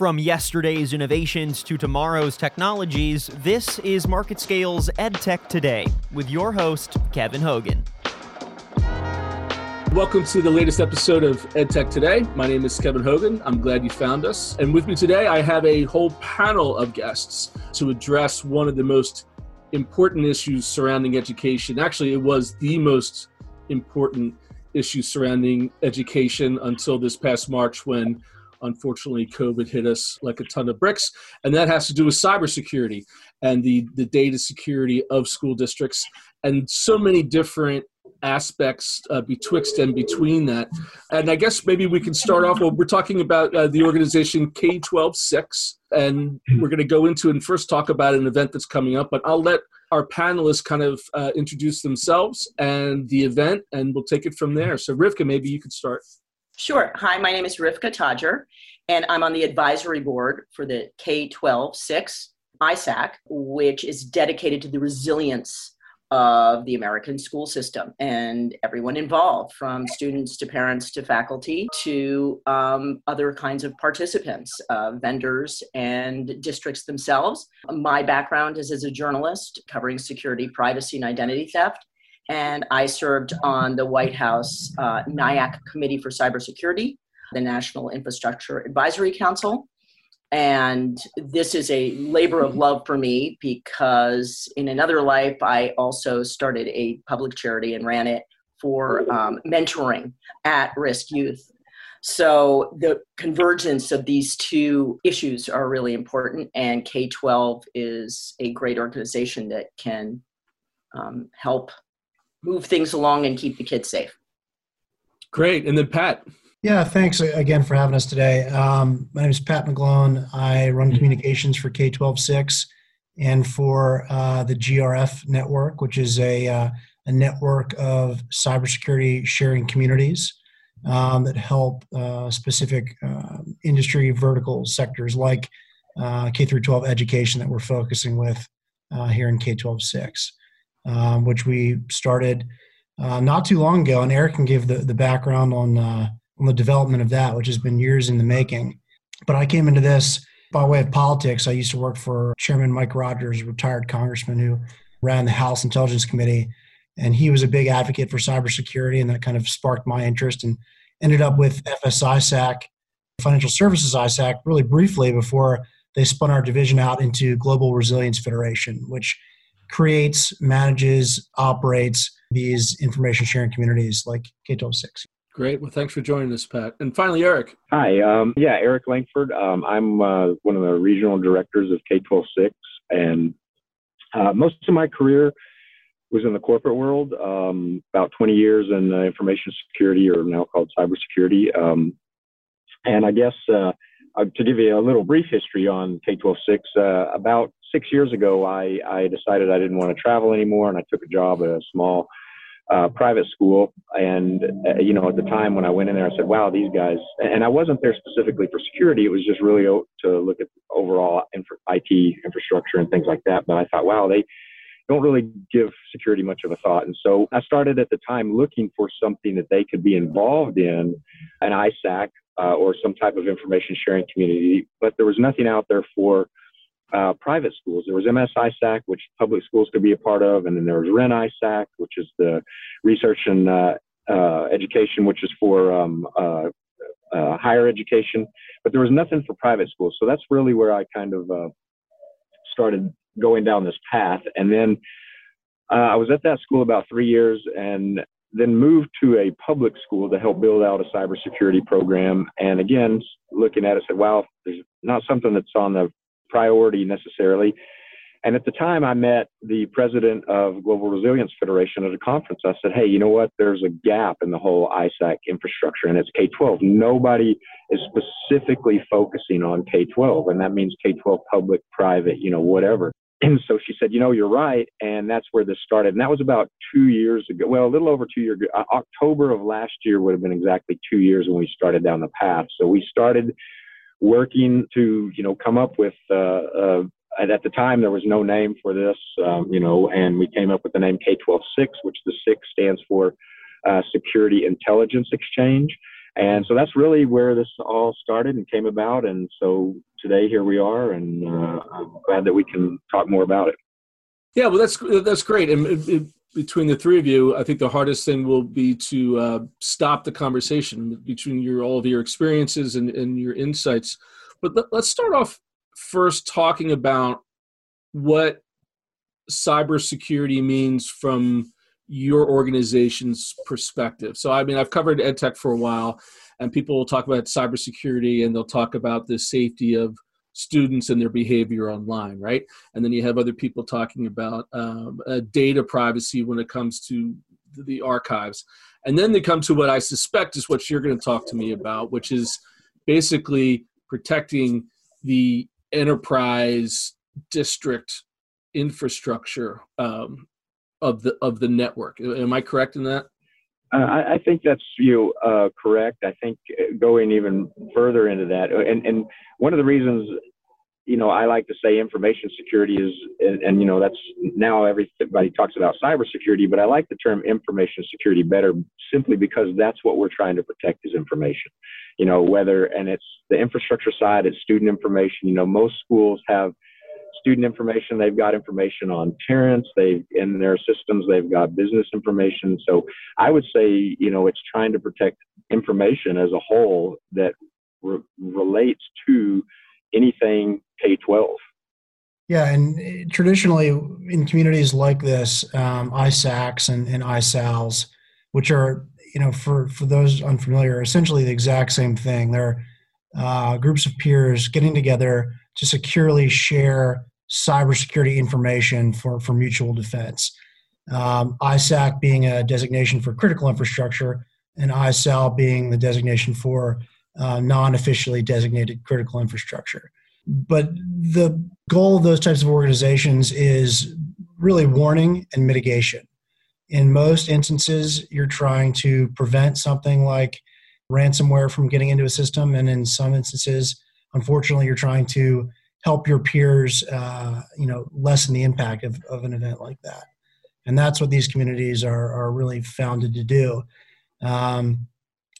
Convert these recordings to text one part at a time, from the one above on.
From yesterday's innovations to tomorrow's technologies, this is MarketScale's EdTech Today with your host, Kevin Hogan. Welcome to the latest episode of EdTech Today. My name is Kevin Hogan. I'm glad you found us. And with me today, I have a whole panel of guests to address one of the most important issues surrounding education. Actually, it was the most important issue surrounding education until this past March when unfortunately covid hit us like a ton of bricks and that has to do with cybersecurity and the the data security of school districts and so many different aspects uh, betwixt and between that. And i guess maybe we can start off well we're talking about uh, the organization k-12-6 and we're going to go into and first talk about an event that's coming up but i'll let our panelists kind of uh, introduce themselves and the event and we'll take it from there. So rivka maybe you could start Sure. Hi, my name is Rivka Tadjer, and I'm on the advisory board for the K 12 6 ISAC, which is dedicated to the resilience of the American school system and everyone involved, from students to parents to faculty to um, other kinds of participants, uh, vendors and districts themselves. My background is as a journalist covering security, privacy, and identity theft and I served on the White House uh, NIAC Committee for Cybersecurity, the National Infrastructure Advisory Council. And this is a labor of love for me because in another life, I also started a public charity and ran it for um, mentoring at risk youth. So the convergence of these two issues are really important, and K 12 is a great organization that can um, help move things along and keep the kids safe. Great. And then Pat. Yeah, thanks again for having us today. Um, my name is Pat McGlone. I run communications for K 12 6 and for uh, the GRF network, which is a, uh, a network of cybersecurity sharing communities um, that help uh, specific uh, industry vertical sectors like uh, K through 12 education that we're focusing with uh, here in K 12 6 um, which we started uh, not too long ago. And Eric can give the, the background on, uh, on the development of that, which has been years in the making. But I came into this by way of politics. I used to work for Chairman Mike Rogers, a retired congressman who ran the House Intelligence Committee. And he was a big advocate for cybersecurity, and that kind of sparked my interest and ended up with FSISAC, Financial Services ISAC, really briefly before they spun our division out into Global Resilience Federation, which creates, manages, operates these information sharing communities like K126. Great. Well, thanks for joining us, Pat. And finally, Eric. Hi. Um, yeah, Eric Langford. Um, I'm uh, one of the regional directors of K126, and uh, most of my career was in the corporate world. Um, about 20 years in uh, information security, or now called cybersecurity. Um, and I guess uh, to give you a little brief history on K126, uh, about six years ago, I, I decided I didn't want to travel anymore, and I took a job at a small uh, private school. And uh, you know, at the time when I went in there, I said, "Wow, these guys." And I wasn't there specifically for security; it was just really to look at overall infra- IT infrastructure and things like that. But I thought, "Wow, they." don't really give security much of a thought. And so I started at the time looking for something that they could be involved in, an ISAC uh, or some type of information sharing community, but there was nothing out there for uh, private schools. There was MSISAC, which public schools could be a part of, and then there was REN-ISAC, which is the research and uh, uh, education, which is for um, uh, uh, higher education. But there was nothing for private schools. So that's really where I kind of started going down this path. And then I was at that school about three years, and then moved to a public school to help build out a cybersecurity program. And again, looking at it, said, "Wow, there's not something that's on the priority necessarily. And at the time, I met the president of Global Resilience Federation at a conference. I said, Hey, you know what? There's a gap in the whole ISAC infrastructure, and it's K 12. Nobody is specifically focusing on K 12, and that means K 12 public, private, you know, whatever. And so she said, You know, you're right. And that's where this started. And that was about two years ago. Well, a little over two years ago. October of last year would have been exactly two years when we started down the path. So we started working to you know come up with uh, uh, at the time there was no name for this um, you know and we came up with the name K126 which the 6 stands for uh, Security Intelligence Exchange And so that's really where this all started and came about. And so today here we are, and uh, I'm glad that we can talk more about it. Yeah, well, that's that's great. And it, it, between the three of you, I think the hardest thing will be to uh, stop the conversation between your all of your experiences and, and your insights. But let, let's start off first talking about what cybersecurity means from your organization's perspective. So, I mean, I've covered EdTech for a while, and people will talk about cybersecurity and they'll talk about the safety of students and their behavior online, right? And then you have other people talking about um, uh, data privacy when it comes to the archives. And then they come to what I suspect is what you're going to talk to me about, which is basically protecting the enterprise district infrastructure um, of the of the network. Am I correct in that? Uh, I, I, think that's you uh, correct. I think uh, going even further into that, uh, and and one of the reasons, you know, I like to say information security is, and, and you know, that's now everybody talks about cybersecurity, but I like the term information security better simply because that's what we're trying to protect is information. You know, whether and it's the infrastructure side, it's student information. You know, most schools have student information. They've got information on parents. They in their systems. They've got business information. So I would say, you know, it's trying to protect information as a whole that re- relates to anything K twelve. Yeah, and eh, traditionally in communities like this, um, ISACs and, and ISAOs, which are you know for for those unfamiliar, essentially the exact same thing. They're uh, groups of peers getting together to securely share cybersecurity information for, for mutual defense. Um, ISAC being a designation for critical infrastructure, and ISAO being the designation for uh, non officially designated critical infrastructure. But the goal of those types of organizations is really warning and mitigation. In most instances, you're trying to prevent something like ransomware from getting into a system, and in some instances, unfortunately, you're trying to help your peers, uh, you know, lessen the impact of, of an event like that. And that's what these communities are, are really founded to do. Um,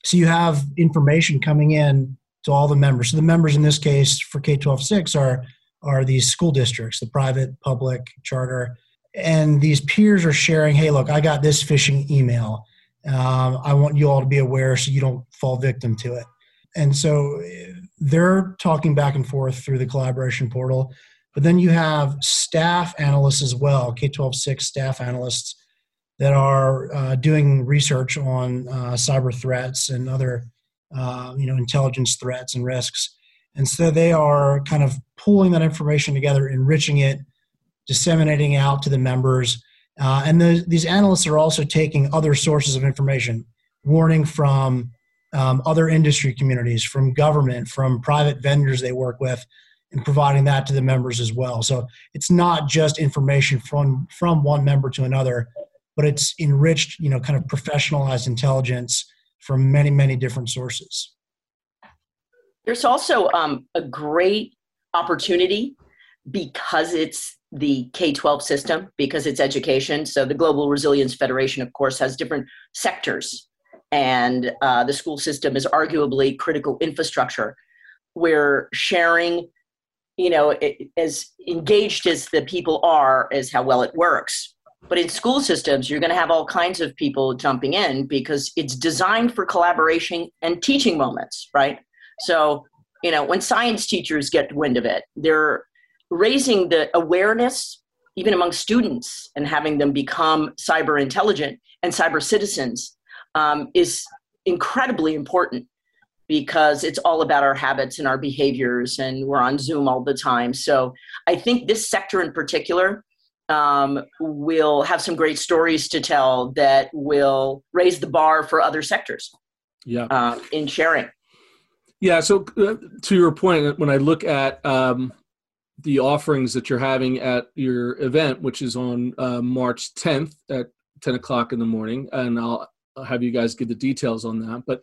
so you have information coming in to all the members. So the members in this case for K-12-6 are, are these school districts, the private, public, charter, and these peers are sharing, hey, look, I got this phishing email. Um, I want you all to be aware so you don't fall victim to it. And so they're talking back and forth through the collaboration portal. But then you have staff analysts as well, K 12 6 staff analysts that are uh, doing research on uh, cyber threats and other uh, you know, intelligence threats and risks. And so they are kind of pulling that information together, enriching it, disseminating out to the members. Uh, and the, these analysts are also taking other sources of information, warning from um, other industry communities, from government, from private vendors they work with, and providing that to the members as well. So it's not just information from from one member to another, but it's enriched, you know, kind of professionalized intelligence from many many different sources. There's also um, a great opportunity because it's the K 12 system, because it's education. So, the Global Resilience Federation, of course, has different sectors and uh, the school system is arguably critical infrastructure. We're sharing, you know, it, as engaged as the people are, is how well it works. But in school systems, you're going to have all kinds of people jumping in because it's designed for collaboration and teaching moments, right? So, you know, when science teachers get wind of it, they're raising the awareness even among students and having them become cyber intelligent and cyber citizens um, is incredibly important because it's all about our habits and our behaviors, and we're on Zoom all the time. So I think this sector in particular um, will have some great stories to tell that will raise the bar for other sectors. Yeah, uh, in sharing. Yeah. So uh, to your point, when I look at um, the offerings that you're having at your event, which is on uh, March 10th at 10 o'clock in the morning, and I'll I'll have you guys give the details on that. But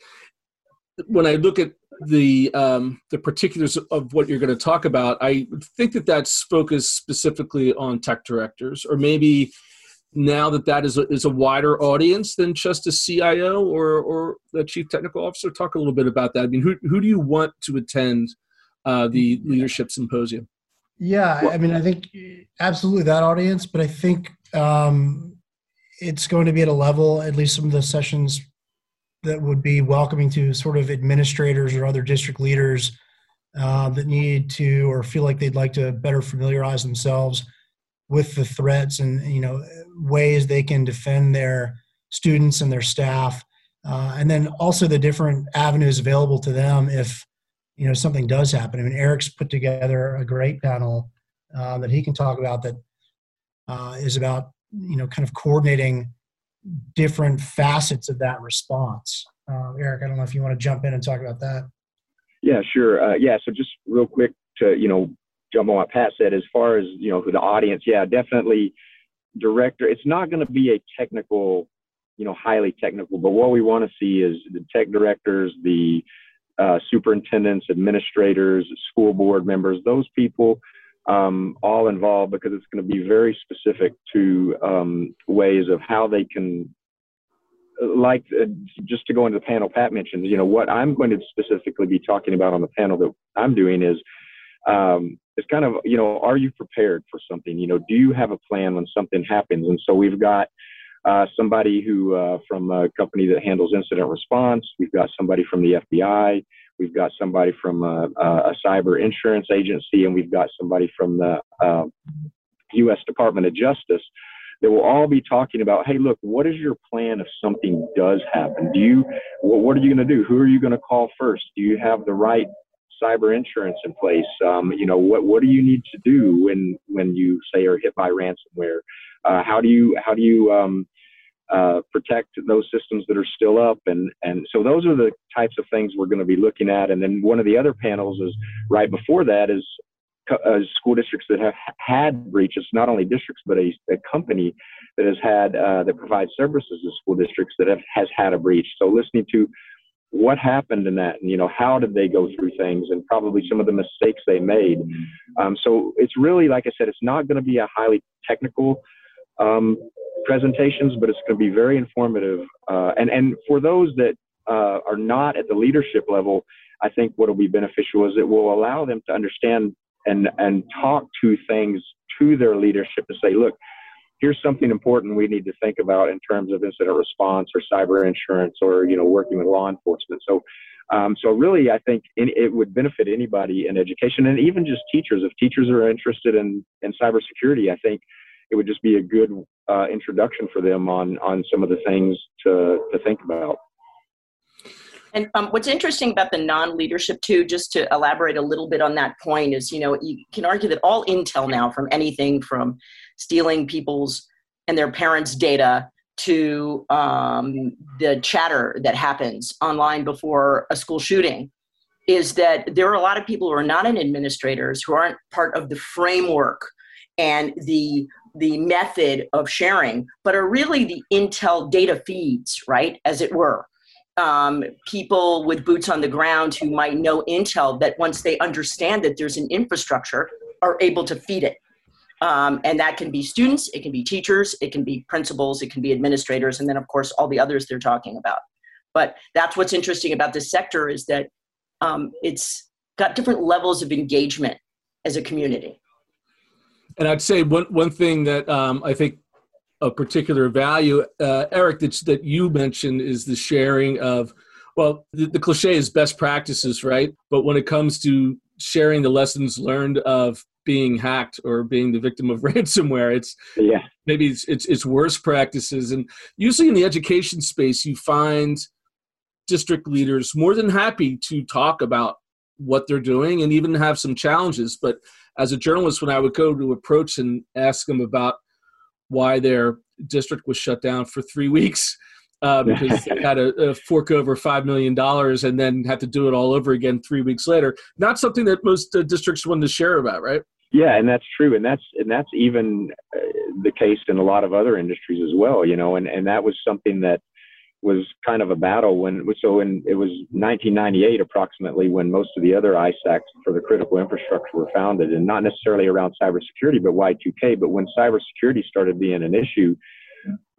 when I look at the um, the particulars of what you're going to talk about, I think that that's focused specifically on tech directors, or maybe now that that is a, is a wider audience than just a CIO or or the chief technical officer? Talk a little bit about that. I mean, who who do you want to attend uh, the leadership symposium? Yeah, well, I mean, I think absolutely that audience, but I think um, it's going to be at a level, at least some of the sessions that would be welcoming to sort of administrators or other district leaders uh, that need to or feel like they'd like to better familiarize themselves with the threats and you know ways they can defend their students and their staff uh, and then also the different avenues available to them if you know something does happen. I mean, Eric's put together a great panel uh, that he can talk about that uh, is about you know kind of coordinating different facets of that response. Uh, Eric, I don't know if you want to jump in and talk about that. Yeah, sure. Uh, yeah, so just real quick to you know jump on what Pat said as far as you know the audience. Yeah, definitely director. It's not going to be a technical, you know, highly technical, but what we want to see is the tech directors, the uh, superintendents, administrators, school board members, those people um, all involved because it's going to be very specific to um, ways of how they can, like, uh, just to go into the panel Pat mentioned, you know, what I'm going to specifically be talking about on the panel that I'm doing is. Um, it's kind of, you know, are you prepared for something? You know, do you have a plan when something happens? And so we've got uh, somebody who uh, from a company that handles incident response. We've got somebody from the FBI. We've got somebody from a, a cyber insurance agency, and we've got somebody from the uh, U.S. Department of Justice. That will all be talking about, hey, look, what is your plan if something does happen? Do you, what, what are you going to do? Who are you going to call first? Do you have the right cyber insurance in place? Um, you know, what what do you need to do when when you say are hit by ransomware? Uh, how do you how do you um, uh, protect those systems that are still up. And, and so those are the types of things we're going to be looking at. And then one of the other panels is right before that is uh, school districts that have had breaches, not only districts, but a, a company that has had, uh, that provides services to school districts that have, has had a breach. So listening to what happened in that and you know how did they go through things and probably some of the mistakes they made um, so it's really like i said it's not going to be a highly technical um, presentations, but it's going to be very informative. Uh, and and for those that uh, are not at the leadership level, I think what will be beneficial is it will allow them to understand and and talk to things to their leadership and say, look, here's something important we need to think about in terms of incident response or cyber insurance or you know working with law enforcement. So. Um, so really, I think it would benefit anybody in education and even just teachers. If teachers are interested in, in cybersecurity, I think it would just be a good uh, introduction for them on on some of the things to to think about. And um, what's interesting about the non-leadership too, just to elaborate a little bit on that point, is you know you can argue that all intel now, from anything from stealing people's and their parents' data to um, the chatter that happens online before a school shooting, is that there are a lot of people who are not in administrators who aren't part of the framework and the the method of sharing, but are really the Intel data feeds, right, as it were. Um, people with boots on the ground who might know Intel that once they understand that there's an infrastructure are able to feed it. Um, and that can be students, it can be teachers, it can be principals, it can be administrators, and then of course all the others they're talking about. But that's what's interesting about this sector is that um, it's got different levels of engagement as a community. And I'd say one one thing that um, I think of particular value, uh, Eric, that's, that you mentioned is the sharing of, well, the, the cliche is best practices, right? But when it comes to sharing the lessons learned of being hacked or being the victim of ransomware, it's yeah. maybe it's, it's it's worse practices. And usually in the education space, you find district leaders more than happy to talk about what they're doing and even have some challenges. But as a journalist, when I would go to approach and ask them about why their district was shut down for three weeks uh, because they had a, fork over five million dollars and then had to do it all over again three weeks later. Not something that most uh, districts want to share about, right? Yeah, and that's true, and that's and that's even uh, the case in a lot of other industries as well. You know, and and that was something that was kind of a battle when so in it was 1998 approximately when most of the other ISACs for the critical infrastructure were founded and not necessarily around cybersecurity but Y2K but when cybersecurity started being an issue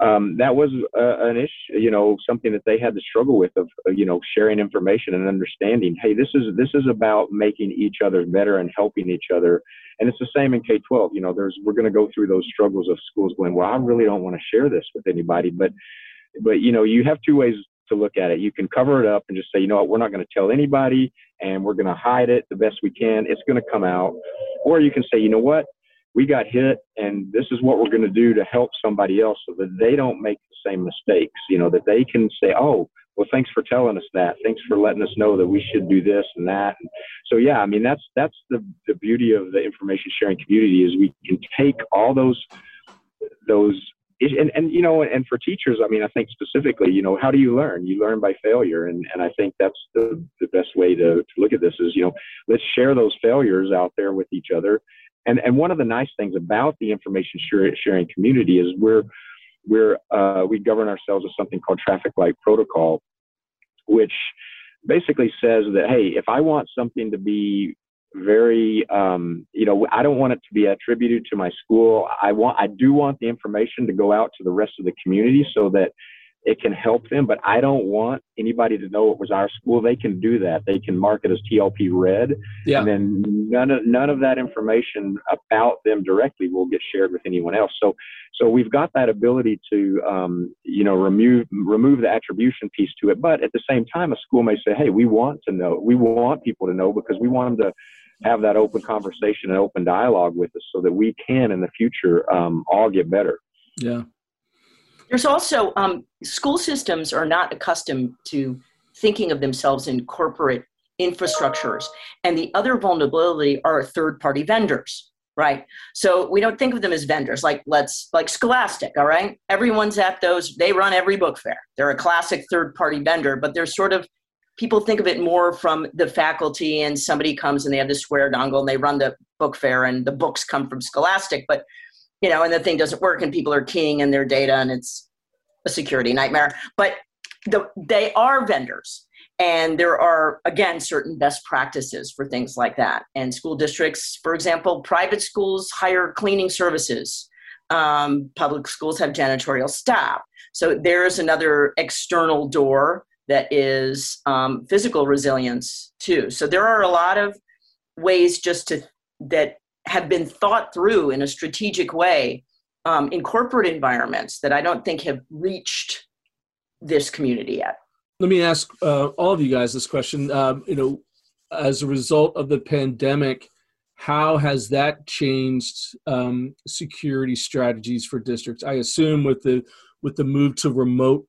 um, that was uh, an issue, you know, something that they had to struggle with of, uh, you know, sharing information and understanding. Hey, this is this is about making each other better and helping each other. And it's the same in K-12. You know, there's we're going to go through those struggles of schools going, well, I really don't want to share this with anybody, but but you know, you have two ways to look at it. You can cover it up and just say, you know what, we're not going to tell anybody, and we're going to hide it the best we can. It's going to come out, or you can say, you know what, we got hit and this is what we're going to do to help somebody else so that they don't make the same mistakes you know that they can say oh well thanks for telling us that. Thanks for letting us know that we should do this and that. And so yeah i mean that's that's the the beauty of the information sharing community is we can take all those those and, and you know and for teachers i mean i think specifically you know how do you learn? You learn by failure and and i think that's the the best way to, to look at this is you know let's share those failures out there with each other. And and one of the nice things about the information sharing community is we're we're uh, we govern ourselves with something called traffic light protocol, which basically says that hey, if I want something to be very um, you know i don't want it to be attributed to my school i want i do want the information to go out to the rest of the community so that it can help them, but I don't want anybody to know it was our school. They can do that. They can mark it as TLP red, yeah. and then none of none of that information about them directly will get shared with anyone else. So, so we've got that ability to, um, you know, remove remove the attribution piece to it. But at the same time, a school may say, "Hey, we want to know. We want people to know because we want them to." Have that open conversation and open dialogue with us so that we can in the future um, all get better. Yeah. There's also um, school systems are not accustomed to thinking of themselves in corporate infrastructures. And the other vulnerability are third party vendors, right? So we don't think of them as vendors like let's like Scholastic, all right? Everyone's at those, they run every book fair. They're a classic third party vendor, but they're sort of people think of it more from the faculty and somebody comes and they have the square dongle and they run the book fair and the books come from Scholastic. But you know, and the thing doesn't work and people are keying in their data and it's a security nightmare. But the, they are vendors. And there are, again, certain best practices for things like that. And school districts, for example, private schools hire cleaning services. Um, public schools have janitorial staff. So there's another external door that is um, physical resilience too. So there are a lot of ways just to that have been thought through in a strategic way um, in corporate environments that I don't think have reached this community yet. Let me ask uh, all of you guys this question. Um, you know, as a result of the pandemic, how has that changed um, security strategies for districts? I assume with the with the move to remote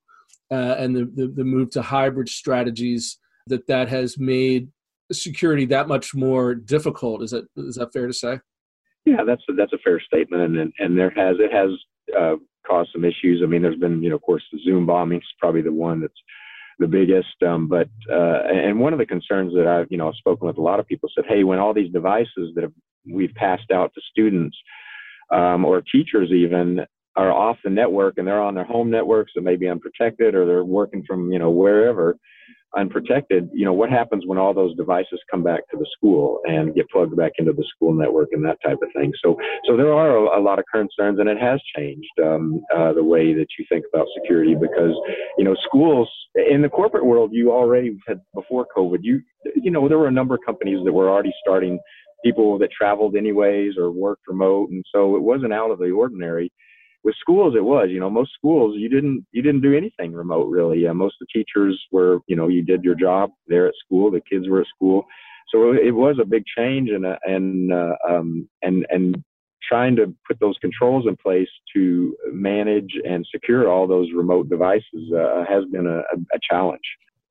uh, and the, the, the move to hybrid strategies, that that has made security that much more difficult. Is that is that fair to say? Yeah, that's a, that's a fair statement, and and and there has it has uh, caused some issues. I mean, there's been you know, of course, the Zoom bombing is probably the one that's the biggest. Um, but uh, and one of the concerns that I've you know spoken with a lot of people said, hey, when all these devices that have, we've passed out to students um, or teachers even are off the network and they're on their home networks that may be unprotected or they're working from you know wherever unprotected, you know, what happens when all those devices come back to the school and get plugged back into the school network and that type of thing. So, so there are a, a lot of concerns, and it has changed um, uh, the way that you think about security because, you know, schools in the corporate world, you already had before COVID, you, you know, there were a number of companies that were already starting people that traveled anyways or worked remote, and so it wasn't out of the ordinary with schools it was you know most schools you didn't you didn't do anything remote really. Uh, most of the teachers were you know you did your job there at school the kids were at school. So it was a big change and uh, and uh, um, and and trying to put those controls in place to manage and secure all those remote devices uh, has been a, a, challenge.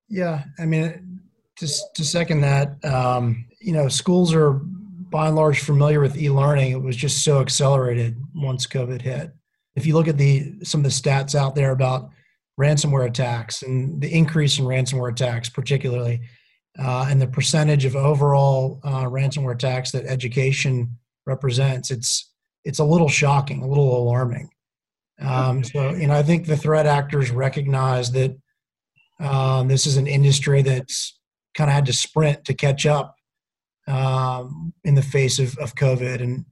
Yeah i mean to, to second that um, you know schools are by and large familiar with e-learning. It was just so accelerated once covid hit if you look at the some of the stats out there about ransomware attacks and the increase in ransomware attacks, particularly, uh, and the percentage of overall uh, ransomware attacks that education represents, it's it's a little shocking, a little alarming. Um, so, you know, I think the threat actors recognize that um, this is an industry that's kind of had to sprint to catch up um, in the face of, of COVID and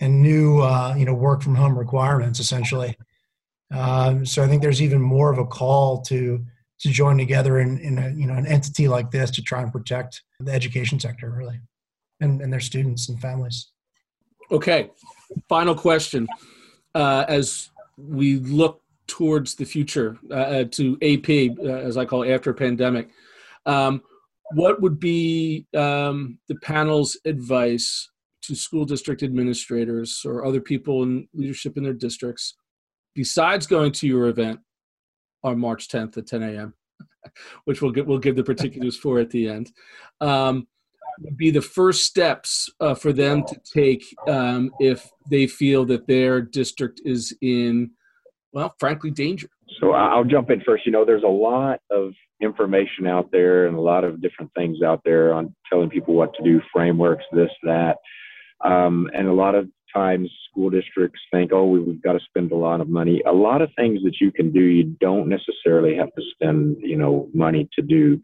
and new uh, you know work from home requirements essentially Um, so I think there's even more of a call to to join together in, in a, you know an entity like this to try and protect the education sector really, and, and their students and families. Okay, final question. Uh, as we look towards the future uh, uh to AP, uh, as I call it, after pandemic, um, what would be um, the panel's advice to school district administrators or other people in leadership in their districts, besides going to your event on March 10th at 10 a.m., which we'll get we'll give the particulars for at the end, um, would be the first steps uh, for them to take um, if they feel that their district is in, well, frankly, danger. So I'll jump in first. You know, there's a lot of information out there and a lot of different things out there on telling people what to do, frameworks, this, that. Um, and a lot of times school districts think, oh, we've got to spend a lot of money. A lot of things that you can do, you don't necessarily have to spend, you know, money to do.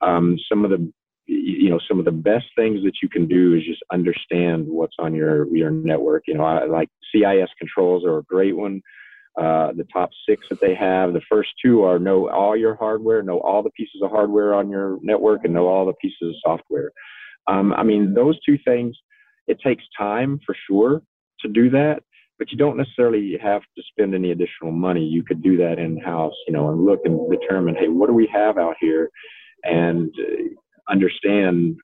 Um, some of the you know some of the best things that you can do is just understand what's on your your network you know I, like cis controls are a great one uh, the top six that they have the first two are know all your hardware know all the pieces of hardware on your network and know all the pieces of software um, i mean those two things it takes time for sure to do that, but you don't necessarily have to spend any additional money. You could do that in house, you know, and look and determine, hey, what do we have out here, and uh, understand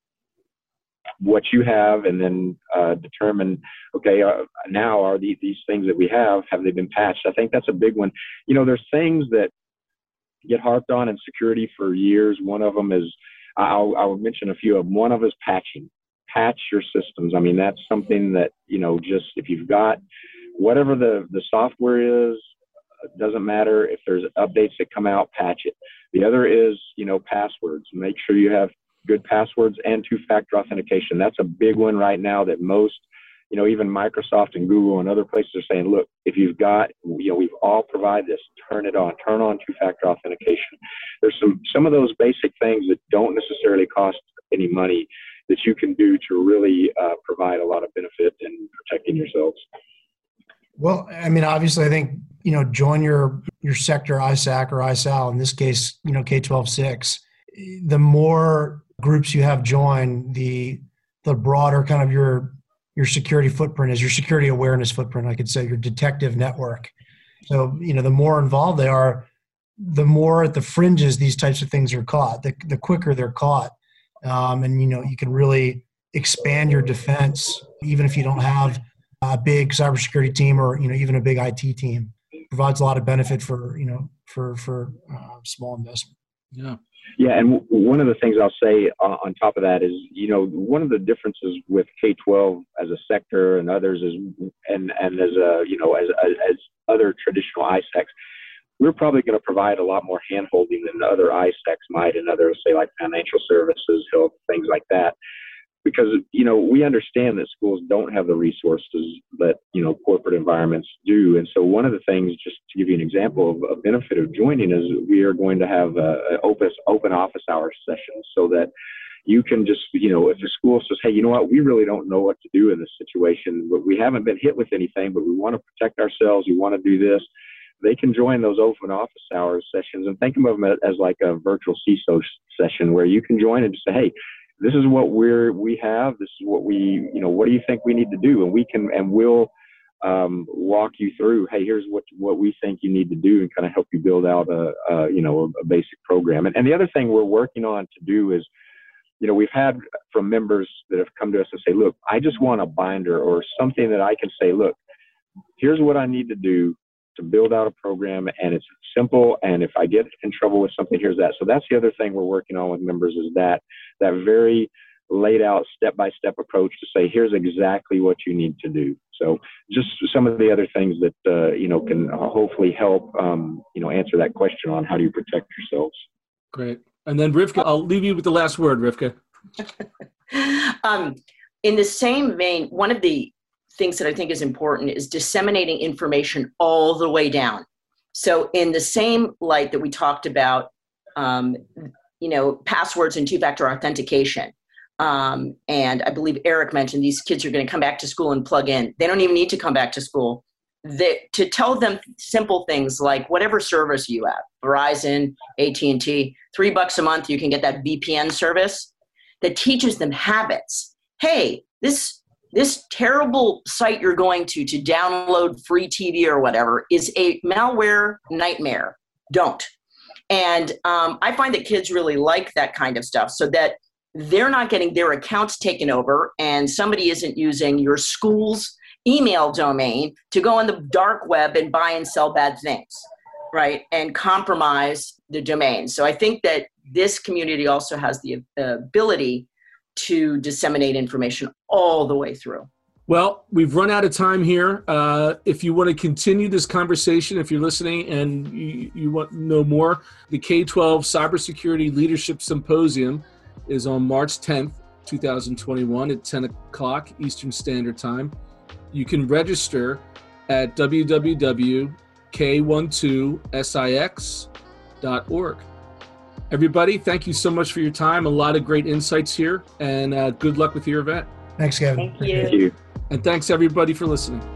what you have, and then uh, determine, okay, uh, now are these, these things that we have have they been patched? I think that's a big one. You know, there's things that get harped on in security for years. One of them is I'll, I'll mention a few of them. One of them is patching patch your systems. I mean, that's something that, you know, just if you've got whatever the, the software is, doesn't matter if there's updates that come out, patch it. The other is, you know, passwords. Make sure you have good passwords and two factor authentication. That's a big one right now that most, you know, even Microsoft and Google and other places are saying, look, if you've got, you know, we've all provide this, turn it on, turn on two factor authentication. There's some, some of those basic things that don't necessarily cost any money that you can do to really uh, provide a lot of benefit in protecting yourselves? Well, I mean, obviously, I think you know, join your your sector ISAC or ISAO. In this case, you know, K 12 six. The more groups you have join, the the broader kind of your your security footprint is your security awareness footprint. I could say your detective network. So you know, the more involved they are, the more at the fringes these types of things are caught. The the quicker they're caught um, and you know you can really expand your defense even if you don't have a big cybersecurity team or you know even a big IT team. It provides a lot of benefit for you know for for uh, small investment. Yeah. Yeah, and w- one of the things I'll say uh, on top of that is, you know, one of the differences with K-12 as a sector and others is, and and as a, you know, as as other traditional ISACs, we're probably going to provide a lot more handholding than other ISACs might and other, say, like financial services, health, things like that. Because, you know, we understand that schools don't have the resources that, you know, corporate environments do. And so one of the things, just to give you an example of a benefit of joining is we are going to have uh, a, open, open office hour sessions so that you can just, you know, if the school says, hey, you know what, we really don't know what to do in this situation, but we haven't been hit with anything, but we want to protect ourselves, we want to do this they can join those open office hours sessions and think of them as like a virtual CISO session where you can join and just say, hey, this is what we're we have. This is what we you know. What do you think we need to do? And we can and we'll um, walk you through. Hey, here's what what we think you need to do, and kind of help you build out a, a you know a, a basic program. And, and the other thing we're working on to do is you know, we've had from members that have come to us and say, look, I just want a binder or something that I can say, look, here's what I need to do to build out a program and it's simple and if i get in trouble with something here's that. So that's the other thing we're working on with members is that that very laid out step by step approach to say here's exactly what you need to do. So just some of the other things that uh, you know can hopefully help um, you know answer that question on how do you protect yourselves. Great. And then rivka i'll leave you with the last word rivka. Um, in the same vein one of the things that I think is important is disseminating information all the way down. So, in the same light that we talked about, um, you know, passwords and two factor authentication. Um, and I believe Eric mentioned these kids are going to come back to school and plug in. They don't even need to come back to school. that to tell them simple things like whatever service you have verizon at&t three bucks a month you can get that vpn service that teaches them habits hey this this terrible site you're going to to download free tv or whatever is a malware nightmare. Don't. And um, i find that kids really like that kind of stuff so that they're not getting their accounts taken over and somebody isn't using your school's email domain to go on the dark web and buy and sell bad things right and compromise the domain. So i think that this community also has the ability to disseminate information all the way through well, we've run out of time here. Uh, if you want to continue this conversation, if you're listening and you, you want to know more, the K 12 Cybersecurity Leadership Symposium is on March 10th, 2021 at 10 o'clock Eastern Standard Time. You can register at www.k12six.org. Everybody, thank you so much for your time. A lot of great insights here, and uh, good luck with your event. Thanks, Kevin. Thank you. Thank you. And thanks everybody for listening.